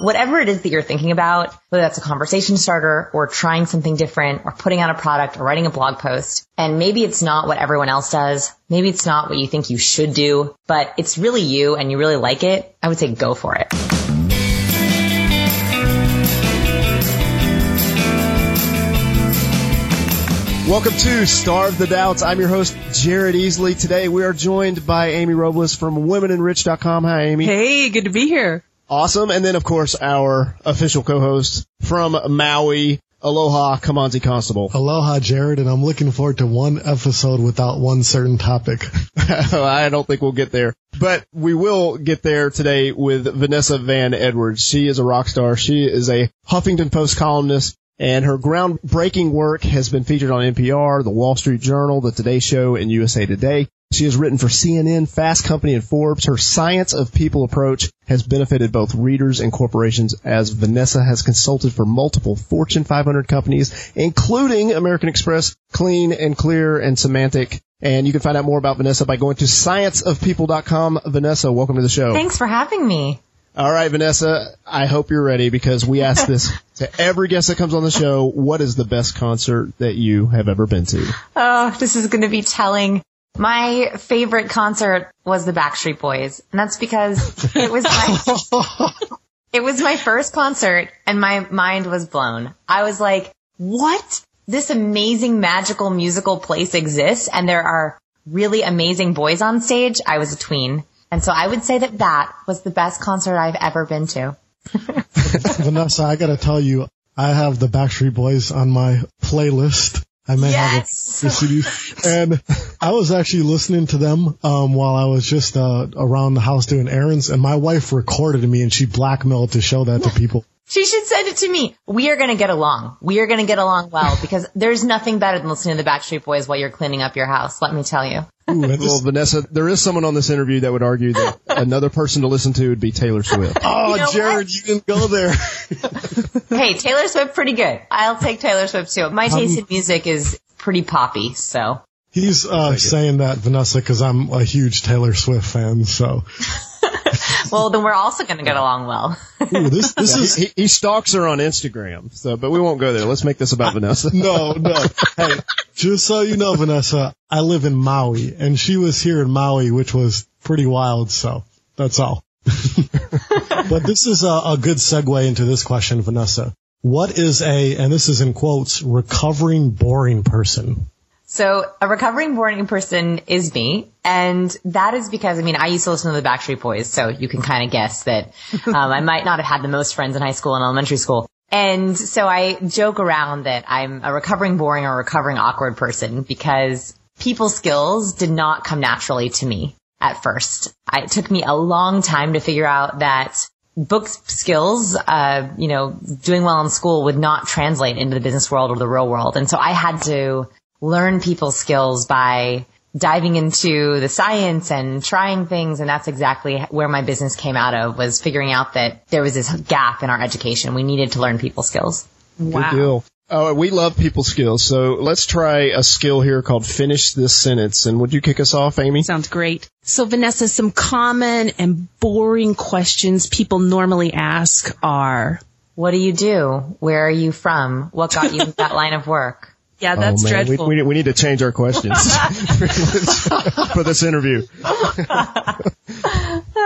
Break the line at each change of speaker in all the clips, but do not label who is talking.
whatever it is that you're thinking about, whether that's a conversation starter or trying something different or putting out a product or writing a blog post. And maybe it's not what everyone else does. Maybe it's not what you think you should do, but it's really you and you really like it. I would say go for it.
Welcome to Starve the Doubts. I'm your host, Jared Easley. Today we are joined by Amy Robles from womenenrich.com. Hi, Amy.
Hey, good to be here.
Awesome. And then, of course, our official co-host from Maui, Aloha Kimanzi Constable.
Aloha, Jared, and I'm looking forward to one episode without one certain topic.
I don't think we'll get there, but we will get there today with Vanessa Van Edwards. She is a rock star. She is a Huffington Post columnist and her groundbreaking work has been featured on NPR, The Wall Street Journal, The Today Show, and USA Today. She has written for CNN, Fast Company, and Forbes. Her science of people approach has benefited both readers and corporations as Vanessa has consulted for multiple Fortune 500 companies, including American Express, Clean and Clear, and Symantec. And you can find out more about Vanessa by going to scienceofpeople.com. Vanessa, welcome to the show.
Thanks for having me.
All right, Vanessa, I hope you're ready because we ask this to every guest that comes on the show. What is the best concert that you have ever been to?
Oh, this is going to be telling. My favorite concert was the Backstreet Boys, and that's because it was my, it was my first concert and my mind was blown. I was like, what? This amazing magical musical place exists and there are really amazing boys on stage. I was a tween. And so I would say that that was the best concert I've ever been to.
Vanessa, I gotta tell you, I have the Backstreet Boys on my playlist. I may
yes.
have a CD. And I was actually listening to them um, while I was just uh, around the house doing errands, and my wife recorded me, and she blackmailed to show that to people.
She should send it to me. We are going to get along. We are going to get along well because there's nothing better than listening to the Backstreet Boys while you're cleaning up your house. Let me tell you.
Ooh, well, Vanessa, there is someone on this interview that would argue that another person to listen to would be Taylor Swift.
Oh,
You know
Jared,
what?
you didn't go there.
Hey, Taylor Swift, pretty good. I'll take Taylor Swift too. My taste in music is pretty poppy, so.
He's uh, saying that, Vanessa, because I'm a huge Taylor Swift fan. So
Well, then we're also going to get along well.
Ooh, this this
He,
is
he, he stalks her on Instagram, so but we won't go there. Let's make this about uh, Vanessa.
no, no. Hey, just so you know, Vanessa, I live in Maui, and she was here in Maui, which was pretty wild. So that's all. but this is a, a good segue into this question, Vanessa. What is a, and this is in quotes, recovering boring person?
So a recovering boring person is me. And that is because, I mean, I used to listen to the Backstreet Boys, so you can kind of guess that um, I might not have had the most friends in high school and elementary school. And so I joke around that I'm a recovering boring or recovering awkward person because people skills did not come naturally to me at first. I, it took me a long time to figure out that book skills, uh, you know, doing well in school would not translate into the business world or the real world. And so I had to learn people's skills by diving into the science and trying things. And that's exactly where my business came out of was figuring out that there was this gap in our education. We needed to learn people skills.
Wow.
Good deal. Oh, we love people skills, so let's try a skill here called finish this sentence. And would you kick us off, Amy?
Sounds great. So Vanessa, some common and boring questions people normally ask are,
What do you do? Where are you from? What got you that line of work?
Yeah, that's
oh, man.
dreadful.
We, we, we need to change our questions for this interview.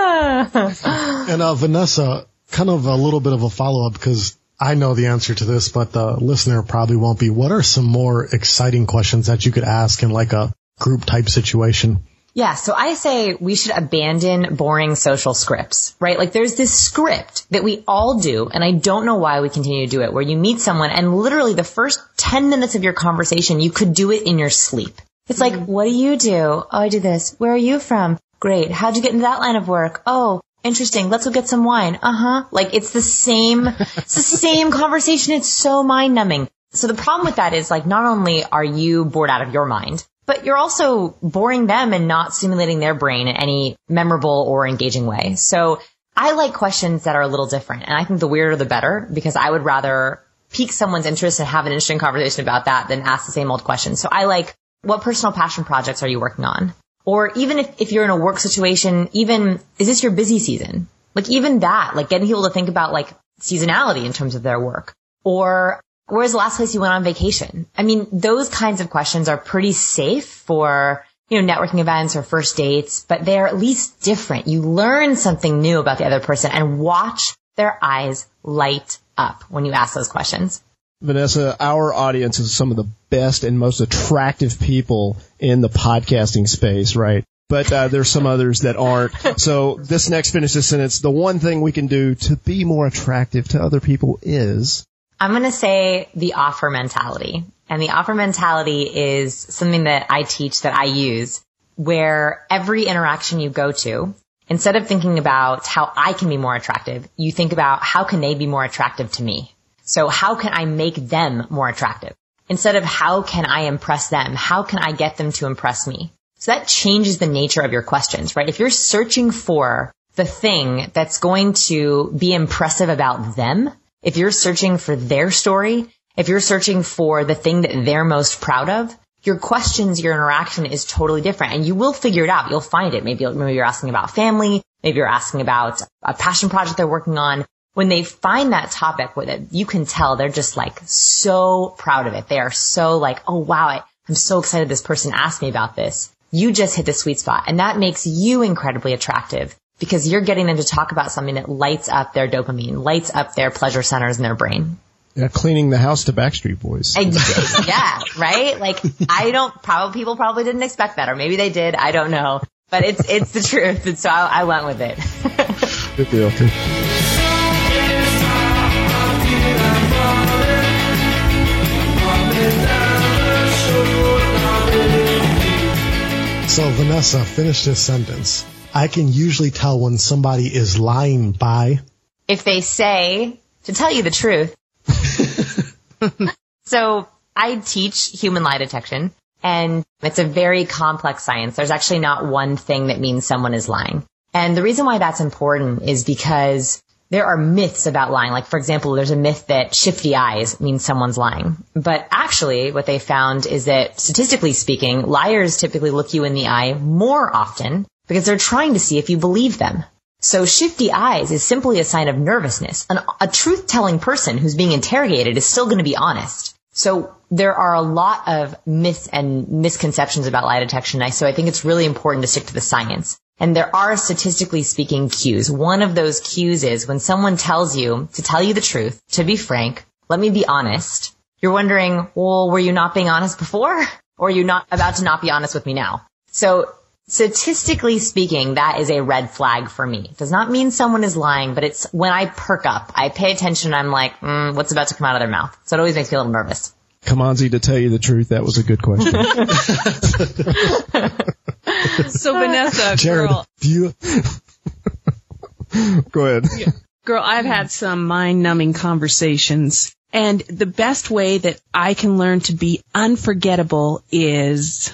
And uh, Vanessa, kind of a little bit of a follow up because I know the answer to this, but the listener probably won't be. What are some more exciting questions that you could ask in like a group type situation?
Yeah, so I say we should abandon boring social scripts, right? Like there's this script that we all do, and I don't know why we continue to do it, where you meet someone and literally the first 10 minutes of your conversation, you could do it in your sleep. It's like, what do you do? Oh, I do this. Where are you from? Great. How'd you get into that line of work? Oh, interesting. Let's go get some wine. Uh huh. Like it's the same, it's the same conversation. It's so mind numbing. So the problem with that is like not only are you bored out of your mind, but you're also boring them and not stimulating their brain in any memorable or engaging way. So I like questions that are a little different. And I think the weirder the better because I would rather pique someone's interest and have an interesting conversation about that than ask the same old question. So I like, what personal passion projects are you working on? Or even if, if you're in a work situation, even, is this your busy season? Like even that, like getting people to think about like seasonality in terms of their work? Or where's the last place you went on vacation? I mean, those kinds of questions are pretty safe for, you know, networking events or first dates, but they're at least different. You learn something new about the other person and watch their eyes light up when you ask those questions.
Vanessa, our audience is some of the best and most attractive people in the podcasting space, right? But uh, there's some others that aren't. So this next finish this sentence, the one thing we can do to be more attractive to other people is
I'm going to say the offer mentality. And the offer mentality is something that I teach that I use where every interaction you go to, instead of thinking about how I can be more attractive, you think about how can they be more attractive to me? So how can I make them more attractive? Instead of how can I impress them? How can I get them to impress me? So that changes the nature of your questions, right? If you're searching for the thing that's going to be impressive about them, if you're searching for their story, if you're searching for the thing that they're most proud of, your questions, your interaction is totally different and you will figure it out. You'll find it. Maybe, maybe you're asking about family. Maybe you're asking about a passion project they're working on. When they find that topic with it, you can tell they're just like so proud of it. They are so like, oh wow, I, I'm so excited this person asked me about this. You just hit the sweet spot and that makes you incredibly attractive because you're getting them to talk about something that lights up their dopamine, lights up their pleasure centers in their brain.
Yeah, cleaning the house to Backstreet Boys.
yeah, right? Like, I don't, probably, people probably didn't expect that, or maybe they did, I don't know. But it's, it's the truth, and so I, I went with it.
Good deal.
So Vanessa, finish this sentence. I can usually tell when somebody is lying by.
If they say, to tell you the truth. so I teach human lie detection and it's a very complex science. There's actually not one thing that means someone is lying. And the reason why that's important is because there are myths about lying. Like, for example, there's a myth that shifty eyes means someone's lying. But actually, what they found is that statistically speaking, liars typically look you in the eye more often because they're trying to see if you believe them. So shifty eyes is simply a sign of nervousness. An, a truth-telling person who's being interrogated is still going to be honest. So there are a lot of myths and misconceptions about lie detection. So I think it's really important to stick to the science. And there are statistically speaking cues. One of those cues is when someone tells you to tell you the truth, to be frank, let me be honest. You're wondering, well, were you not being honest before? Or are you not about to not be honest with me now? So statistically speaking, that is a red flag for me. It does not mean someone is lying, but it's when I perk up, I pay attention, and I'm like, mm, what's about to come out of their mouth? So it always makes me a little nervous.
Kimanzi, to tell you the truth, that was a good question.
so Vanessa,
Jared,
girl,
do you?
Go ahead.
girl, I've had some mind-numbing conversations, and the best way that I can learn to be unforgettable is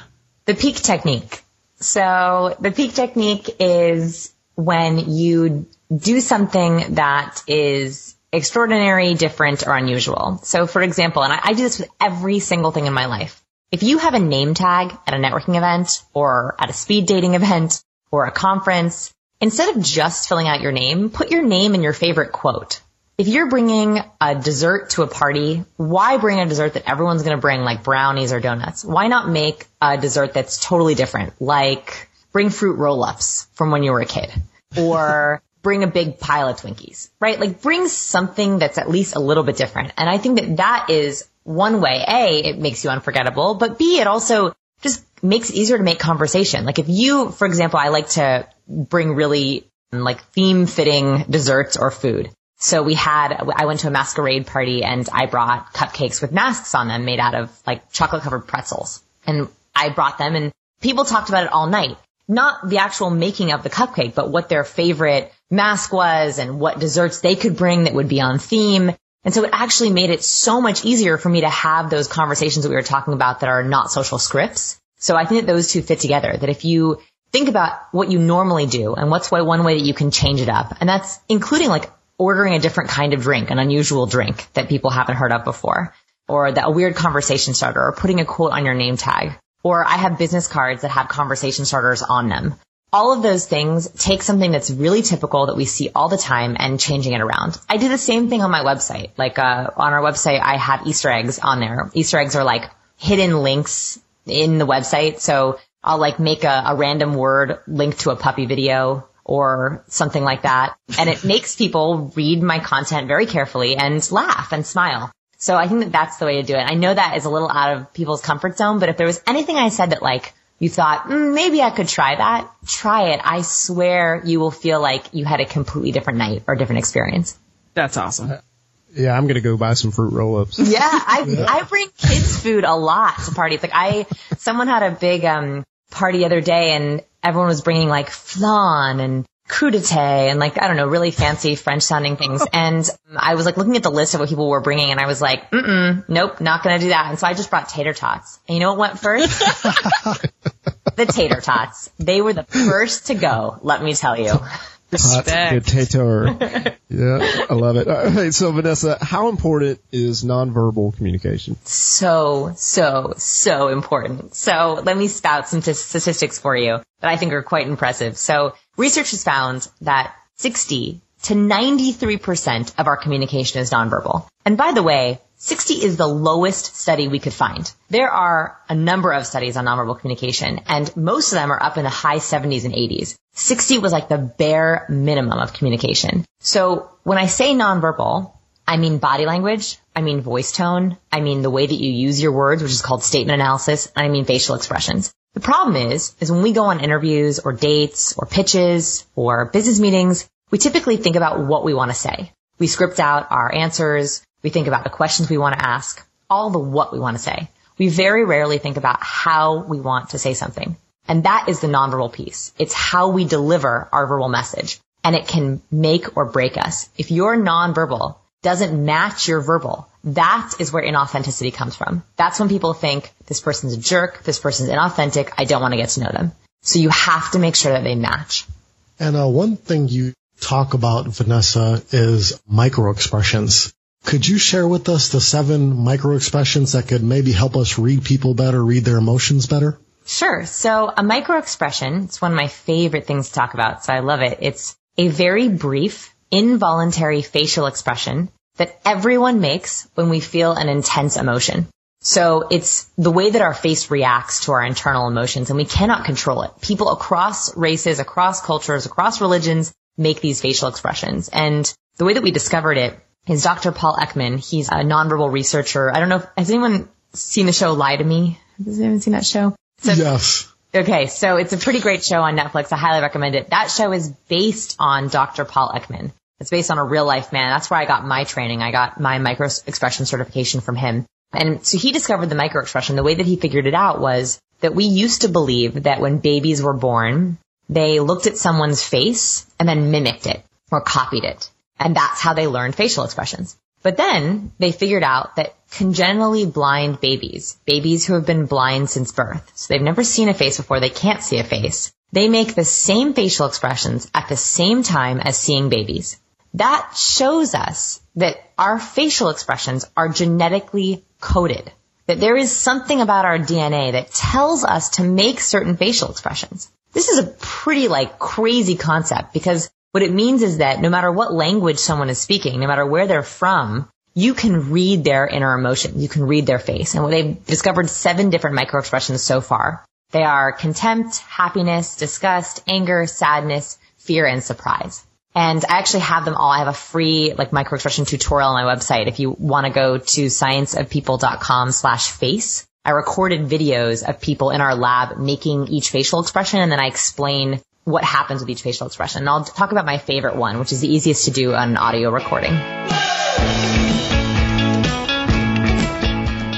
The peak technique. So the peak technique is when you do something that is extraordinary, different, or unusual. So for example, and I, I do this with every single thing in my life. If you have a name tag at a networking event or at a speed dating event or a conference, instead of just filling out your name, put your name and your favorite quote. If you're bringing a dessert to a party, why bring a dessert that everyone's going to bring like brownies or donuts? Why not make a dessert that's totally different? Like bring fruit roll-ups from when you were a kid or bring a big pile of Twinkies, right? Like bring something that's at least a little bit different. And I think that that is one way. A, it makes you unforgettable, but B, it also just makes it easier to make conversation. Like if you, for example, I like to bring really like theme fitting desserts or food. So we had, I went to a masquerade party and I brought cupcakes with masks on them made out of like chocolate covered pretzels. And I brought them and people talked about it all night. Not the actual making of the cupcake, but what their favorite mask was and what desserts they could bring that would be on theme. And so it actually made it so much easier for me to have those conversations that we were talking about that are not social scripts. So I think that those two fit together, that if you think about what you normally do and what's why one way that you can change it up, and that's including like ordering a different kind of drink, an unusual drink that people haven't heard of before, or that a weird conversation starter, or putting a quote on your name tag. Or I have business cards that have conversation starters on them. all of those things take something that's really typical that we see all the time and changing it around. I do the same thing on my website. Like, uh, on our website, I have Easter eggs on there. Easter eggs are like hidden links in the website. So I'll like make a, a random word link to a puppy video or something like that. And it makes people read my content very carefully and laugh and smile. So I think that that's the way to do it. I know that is a little out of people's comfort zone, but if there was anything I said that like you thought, mm, maybe I could try that, try it. I swear you will feel like you had a completely different night or different experience.
That's awesome.
Yeah, I'm gonna go buy some fruit roll-ups.
Yeah, I I bring kids food a lot to parties. Like I, someone had a big um party the other day, and everyone was bringing like flan and crudité and like, I don't know, really fancy French sounding things. And I was like looking at the list of what people were bringing and I was like, mm nope, not going to do that. And so I just brought tater tots. And you know what went first? the tater tots. They were the first to go, let me tell you.
Respect.
Potato. yeah, I love it. All right, so Vanessa, how important is nonverbal communication?
So, so, so important. So let me spout some t- statistics for you that I think are quite impressive. So research has found that 60 to 93% of our communication is nonverbal. And by the way, 60 is the lowest study we could find. There are a number of studies on nonverbal communication and most of them are up in the high 70s and 80s. 60 was like the bare minimum of communication. So when I say nonverbal, I mean body language, I mean voice tone, I mean the way that you use your words, which is called statement analysis, I mean facial expressions. The problem is, is when we go on interviews or dates or pitches or business meetings, we typically think about what we want to say. We script out our answers. We think about the questions we want to ask, all the what we want to say. We very rarely think about how we want to say something. And that is the nonverbal piece. It's how we deliver our verbal message. And it can make or break us. If your nonverbal doesn't match your verbal, that is where inauthenticity comes from. That's when people think this person's a jerk, this person's inauthentic, I don't want to get to know them. So you have to make sure that they match.
And uh, one thing you talk about, Vanessa, is micro expressions. Could you share with us the seven micro expressions that could maybe help us read people better, read their emotions better?
Sure. So a micro expression, it's one of my favorite things to talk about, so I love it. It's a very brief, involuntary facial expression that everyone makes when we feel an intense emotion. So it's the way that our face reacts to our internal emotions and we cannot control it. People across races, across cultures, across religions make these facial expressions. And the way that we discovered it is Dr. Paul Ekman. He's a nonverbal researcher. I don't know if, has anyone seen the show Lie to Me? Has anyone seen that show?
So, yes.
Okay, so it's a pretty great show on Netflix. I highly recommend it. That show is based on Dr. Paul Ekman. It's based on a real life man. That's where I got my training. I got my micro expression certification from him. And so he discovered the micro expression. The way that he figured it out was that we used to believe that when babies were born, they looked at someone's face and then mimicked it or copied it. And that's how they learned facial expressions. But then they figured out that congenitally blind babies, babies who have been blind since birth, so they've never seen a face before, they can't see a face, they make the same facial expressions at the same time as seeing babies that shows us that our facial expressions are genetically coded. That there is something about our DNA that tells us to make certain facial expressions. This is a pretty like crazy concept because what it means is that no matter what language someone is speaking, no matter where they're from, you can read their inner emotion. You can read their face. And what they've discovered seven different micro expressions so far. They are contempt, happiness, disgust, anger, sadness, fear, and surprise. And I actually have them all. I have a free like micro expression tutorial on my website. If you want to go to scienceofpeople.com slash face, I recorded videos of people in our lab making each facial expression and then I explain what happens with each facial expression. And I'll talk about my favorite one, which is the easiest to do on an audio recording.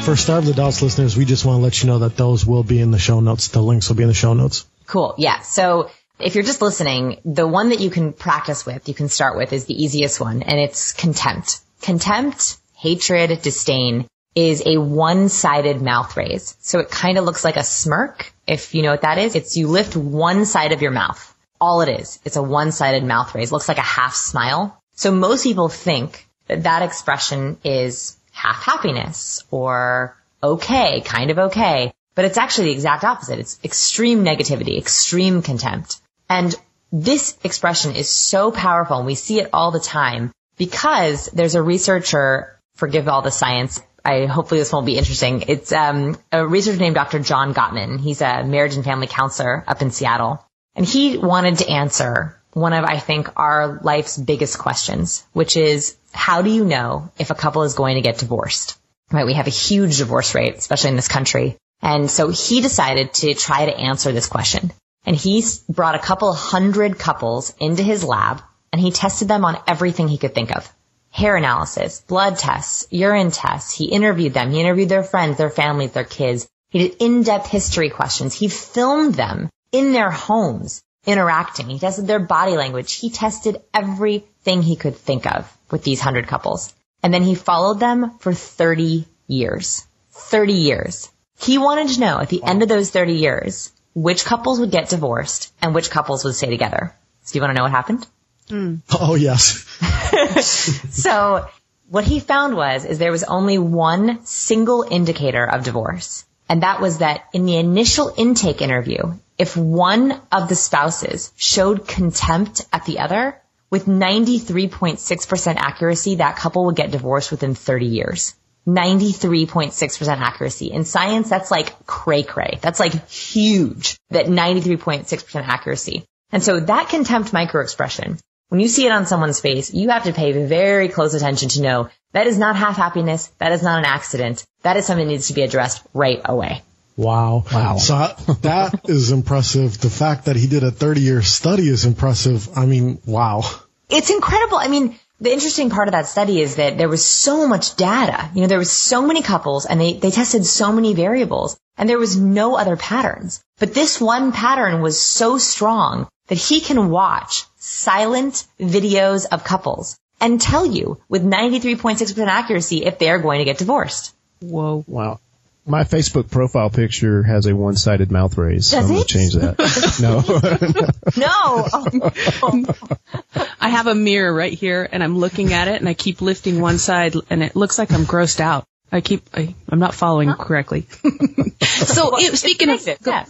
For Starve the Doubts listeners, we just want to let you know that those will be in the show notes. The links will be in the show notes.
Cool. Yeah. So if you're just listening, the one that you can practice with, you can start with is the easiest one and it's contempt. Contempt, hatred, disdain is a one-sided mouth raise. So it kind of looks like a smirk. If you know what that is, it's you lift one side of your mouth. All it is, it's a one-sided mouth raise. It looks like a half smile. So most people think that that expression is half happiness or okay, kind of okay. But it's actually the exact opposite. It's extreme negativity, extreme contempt. And this expression is so powerful and we see it all the time because there's a researcher, forgive all the science, I hopefully this won't be interesting. It's um, a researcher named Dr. John Gottman. He's a marriage and family counselor up in Seattle. And he wanted to answer one of, I think, our life's biggest questions, which is how do you know if a couple is going to get divorced? Right? We have a huge divorce rate, especially in this country. And so he decided to try to answer this question. And he brought a couple hundred couples into his lab and he tested them on everything he could think of. Hair analysis, blood tests, urine tests. He interviewed them. He interviewed their friends, their families, their kids. He did in-depth history questions. He filmed them in their homes interacting. He tested their body language. He tested everything he could think of with these hundred couples. And then he followed them for 30 years. 30 years. He wanted to know at the end of those 30 years, which couples would get divorced and which couples would stay together. So you want to know what happened?
Mm. Oh, yes.
so what he found was, is there was only one single indicator of divorce. And that was that in the initial intake interview, if one of the spouses showed contempt at the other, with 93.6% accuracy, that couple would get divorced within 30 years. 93.6% accuracy. In science, that's like cray cray. That's like huge, that 93.6% accuracy. And so that contempt microexpression, when you see it on someone's face, you have to pay very close attention to know that is not half happiness. That is not an accident. That is something that needs to be addressed right away.
Wow.
Wow.
So uh, that is impressive. The fact that he did a 30 year study is impressive. I mean, wow.
It's incredible. I mean, the interesting part of that study is that there was so much data. You know, there was so many couples and they, they tested so many variables and there was no other patterns. But this one pattern was so strong that he can watch silent videos of couples and tell you with 93.6% accuracy if they are going to get divorced.
Whoa.
Wow. My Facebook profile picture has a one-sided mouth raise.
Does
so I'm going to change that. no.
No. Oh,
I have a mirror right here and I'm looking at it and I keep lifting one side and it looks like I'm grossed out. I keep, I, I'm not following correctly. so it, speaking of,
yeah.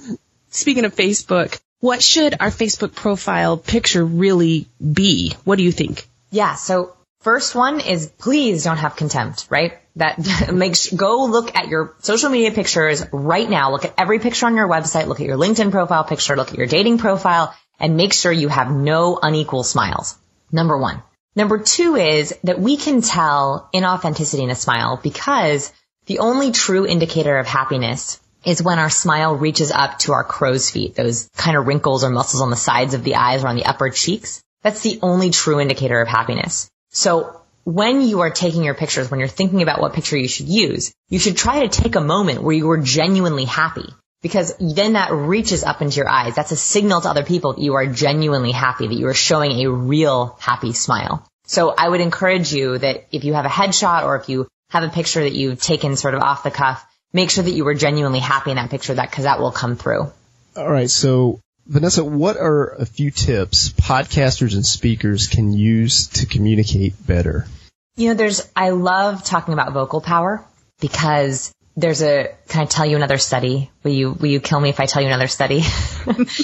speaking of Facebook, what should our Facebook profile picture really be? What do you think?
Yeah. So first one is please don't have contempt, right? That makes, go look at your social media pictures right now. Look at every picture on your website. Look at your LinkedIn profile picture. Look at your dating profile and make sure you have no unequal smiles. Number one. Number two is that we can tell inauthenticity in a smile because the only true indicator of happiness is when our smile reaches up to our crow's feet, those kind of wrinkles or muscles on the sides of the eyes or on the upper cheeks. That's the only true indicator of happiness. So when you are taking your pictures, when you're thinking about what picture you should use, you should try to take a moment where you are genuinely happy because then that reaches up into your eyes. That's a signal to other people that you are genuinely happy, that you are showing a real happy smile. So I would encourage you that if you have a headshot or if you have a picture that you've taken sort of off the cuff, make sure that you were genuinely happy in that picture that because that will come through.
All right. So Vanessa, what are a few tips podcasters and speakers can use to communicate better?
You know, there's, I love talking about vocal power because there's a, can I tell you another study? Will you, will you kill me if I tell you another study?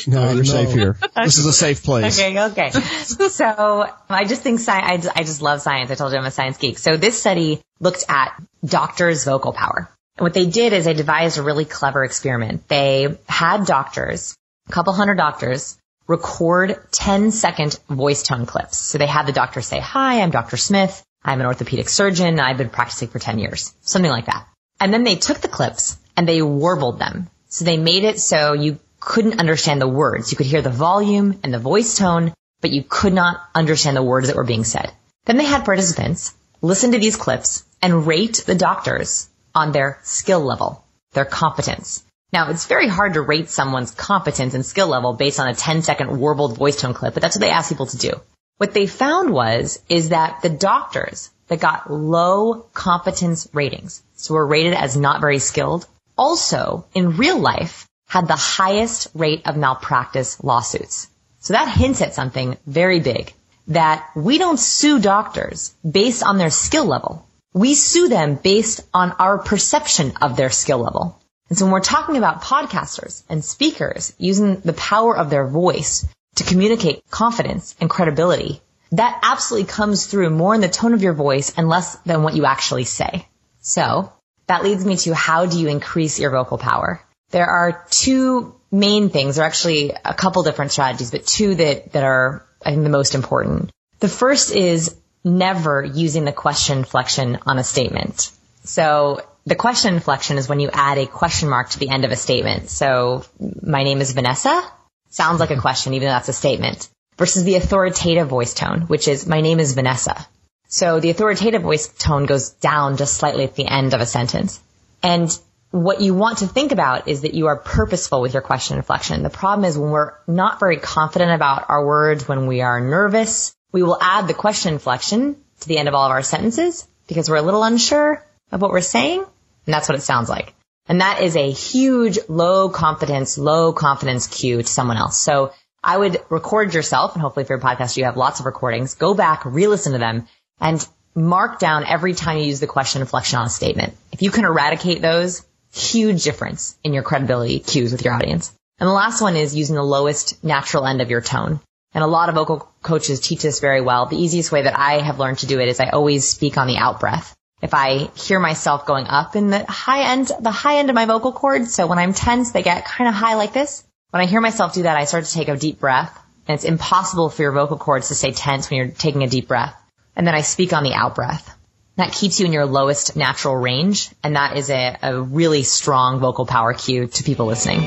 No, you're safe here. This is a safe place.
Okay, okay. so I just think sci- I I just love science. I told you I'm a science geek. So this study looked at doctors' vocal power. What they did is they devised a really clever experiment. They had doctors, a couple hundred doctors, record 10 second voice tone clips. So they had the doctor say, hi, I'm Dr. Smith. I'm an orthopedic surgeon. I've been practicing for 10 years. Something like that. And then they took the clips and they warbled them. So they made it so you couldn't understand the words. You could hear the volume and the voice tone, but you could not understand the words that were being said. Then they had participants listen to these clips and rate the doctors on their skill level, their competence. Now, it's very hard to rate someone's competence and skill level based on a 10 second warbled voice tone clip, but that's what they asked people to do. What they found was, is that the doctors that got low competence ratings, so were rated as not very skilled, also in real life had the highest rate of malpractice lawsuits. So that hints at something very big, that we don't sue doctors based on their skill level. We sue them based on our perception of their skill level. And so when we're talking about podcasters and speakers using the power of their voice to communicate confidence and credibility. That absolutely comes through more in the tone of your voice and less than what you actually say. So that leads me to how do you increase your vocal power? There are two main things. There are actually a couple different strategies, but two that, that are, I think, the most important. The first is never using the question inflection on a statement. So the question inflection is when you add a question mark to the end of a statement. So my name is Vanessa sounds like a question, even though that's a statement versus the authoritative voice tone, which is my name is Vanessa. So the authoritative voice tone goes down just slightly at the end of a sentence. And what you want to think about is that you are purposeful with your question inflection. The problem is when we're not very confident about our words, when we are nervous, we will add the question inflection to the end of all of our sentences because we're a little unsure of what we're saying. And that's what it sounds like. And that is a huge low confidence, low confidence cue to someone else. So I would record yourself and hopefully for your podcast, you have lots of recordings. Go back, re-listen to them and mark down every time you use the question inflection on a statement. If you can eradicate those, huge difference in your credibility cues with your audience. And the last one is using the lowest natural end of your tone. And a lot of vocal coaches teach this very well. The easiest way that I have learned to do it is I always speak on the out breath. If I hear myself going up in the high end, the high end of my vocal cords, so when I'm tense, they get kind of high like this. When I hear myself do that, I start to take a deep breath. And it's impossible for your vocal cords to stay tense when you're taking a deep breath. And then I speak on the out breath. That keeps you in your lowest natural range. And that is a, a really strong vocal power cue to people listening.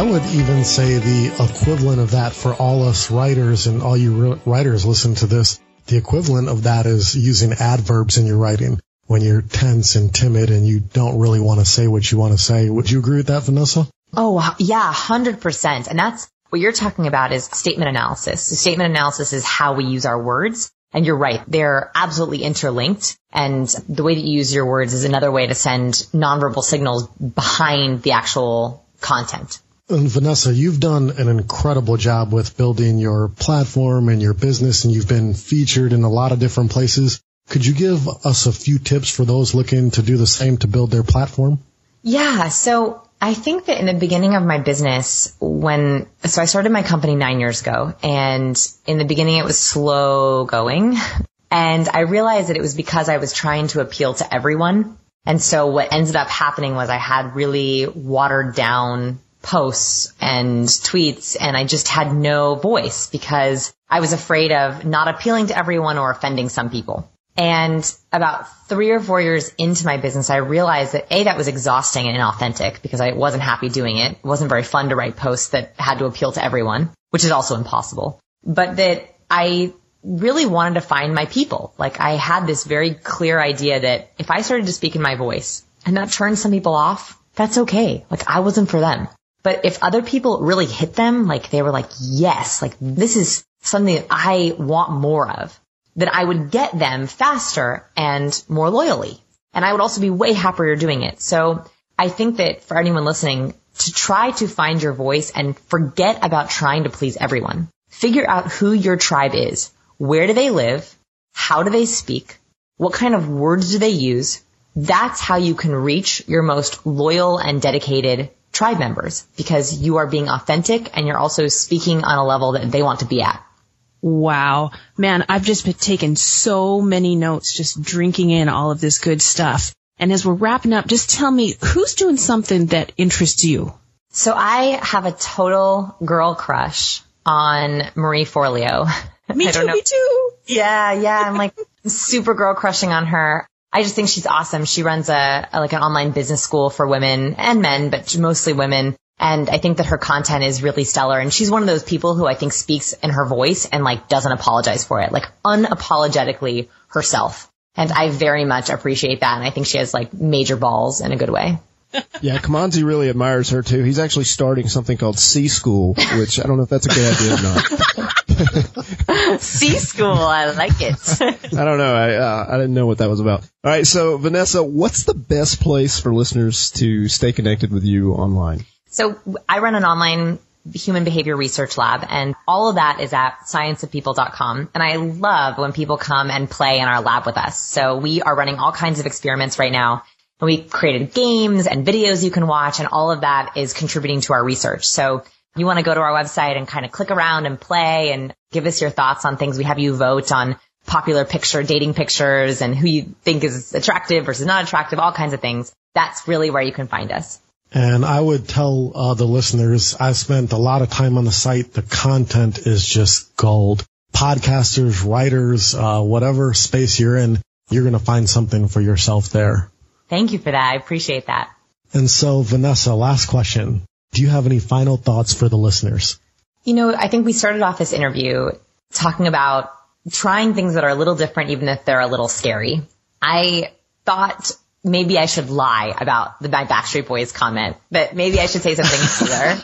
I would even say the equivalent of that for all us writers and all you writers listen to this, the equivalent of that is using adverbs in your writing when you're tense and timid and you don't really want to say what you want to say. Would you agree with that, Vanessa?
Oh, yeah, 100%. And that's what you're talking about is statement analysis. So statement analysis is how we use our words. And you're right. They're absolutely interlinked. And the way that you use your words is another way to send nonverbal signals behind the actual content.
And Vanessa, you've done an incredible job with building your platform and your business, and you've been featured in a lot of different places. Could you give us a few tips for those looking to do the same to build their platform?
Yeah. So I think that in the beginning of my business, when, so I started my company nine years ago and in the beginning it was slow going and I realized that it was because I was trying to appeal to everyone and so what ended up happening was I had really watered down posts and tweets and I just had no voice because I was afraid of not appealing to everyone or offending some people. And about three or four years into my business, I realized that A, that was exhausting and inauthentic because I wasn't happy doing it. It wasn't very fun to write posts that had to appeal to everyone, which is also impossible. But that I really wanted to find my people. Like I had this very clear idea that if I started to speak in my voice and that turned some people off, that's okay. Like I wasn't for them. But if other people really hit them, like they were like, yes, like this is something that I want more of, then I would get them faster and more loyally. And I would also be way happier doing it. So I think that for anyone listening, to try to find your voice and forget about trying to please everyone. Figure out who your tribe is. Where do they live? How do they speak? What kind of words do they use? That's how you can reach your most loyal and dedicated tribe members because you are being authentic and you're also speaking on a level that they want to be at.
Wow. Man, I've just been taking so many notes, just drinking in all of this good stuff. And as we're wrapping up, just tell me who's doing something that interests you?
So I have a total girl crush on Marie Forleo.
Me too, me too.
Yeah, yeah. I'm like super girl crushing on her. I just think she's awesome. She runs a, a, like an online business school for women and men, but mostly women. And I think that her content is really stellar. And she's one of those people who I think speaks in her voice and like doesn't apologize for it, like unapologetically herself. And I very much appreciate that. And I think she has like major balls in a good way.
yeah, Kimanzi really admires her too. He's actually starting something called C School, which I don't know if that's a good idea or
not. C School, I like it.
I don't know. I uh, I didn't know what that was about. All right, so Vanessa, what's the best place for listeners to stay connected with you online?
So I run an online human behavior research lab and all of that is at scienceofpeople.com. And I love when people come and play in our lab with us. So we are running all kinds of experiments right now And we created games and videos you can watch and all of that is contributing to our research. So you want to go to our website and kind of click around and play and give us your thoughts on things. We have you vote on popular picture, dating pictures and who you think is attractive versus not attractive, all kinds of things. That's really where you can find us.
And I would tell uh, the listeners, I spent a lot of time on the site. The content is just gold. Podcasters, writers, uh, whatever space you're in, you're going to find something for yourself there.
Thank you for that. I appreciate that.
And so, Vanessa, last question. Do you have any final thoughts for the listeners?
You know, I think we started off this interview talking about trying things that are a little different, even if they're a little scary. I thought maybe I should lie about the my Backstreet Boys comment, but maybe I should say something cooler.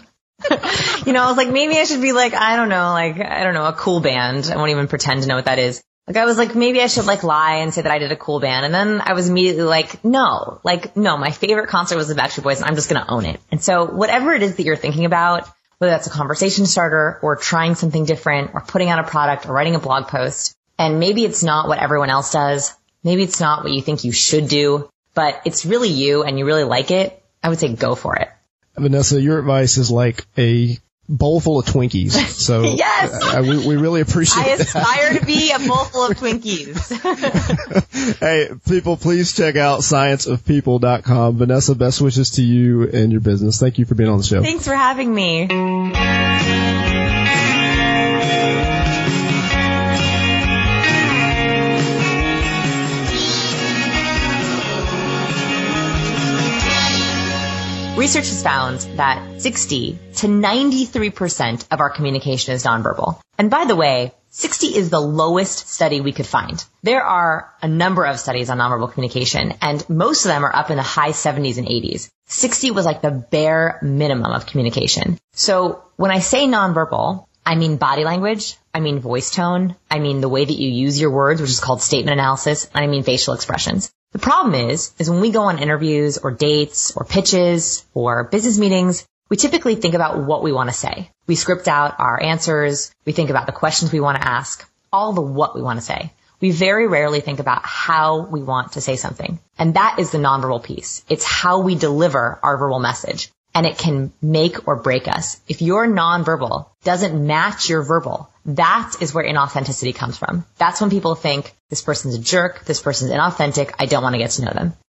you know, I was like, maybe I should be like, I don't know, like, I don't know, a cool band. I won't even pretend to know what that is. Like I was like, maybe I should like lie and say that I did a cool band. And then I was immediately like, no, like, no, my favorite concert was the Backstreet Boys and I'm just going to own it. And so whatever it is that you're thinking about, whether that's a conversation starter or trying something different or putting out a product or writing a blog post, and maybe it's not what everyone else does. Maybe it's not what you think you should do, but it's really you and you really like it. I would say go for it.
Vanessa, your advice is like a bowl full of Twinkies. So
yes,
uh, we, we really appreciate.
I aspire that. to be a bowl full of Twinkies.
hey, people, please check out scienceofpeople.com. Vanessa, best wishes to you and your business. Thank you for being on the show.
Thanks for having me. Research has found that 60 to 93% of our communication is nonverbal. And by the way, 60 is the lowest study we could find. There are a number of studies on nonverbal communication and most of them are up in the high 70s and 80s. 60 was like the bare minimum of communication. So when I say nonverbal, I mean body language, I mean voice tone, I mean the way that you use your words, which is called statement analysis, and I mean facial expressions. The problem is, is when we go on interviews or dates or pitches or business meetings, we typically think about what we want to say. We script out our answers. We think about the questions we want to ask, all the what we want to say. We very rarely think about how we want to say something. And that is the nonverbal piece. It's how we deliver our verbal message and it can make or break us. If your nonverbal doesn't match your verbal, that is where inauthenticity comes from. That's when people think this person's a jerk, this person's inauthentic, I don't want to get to know them.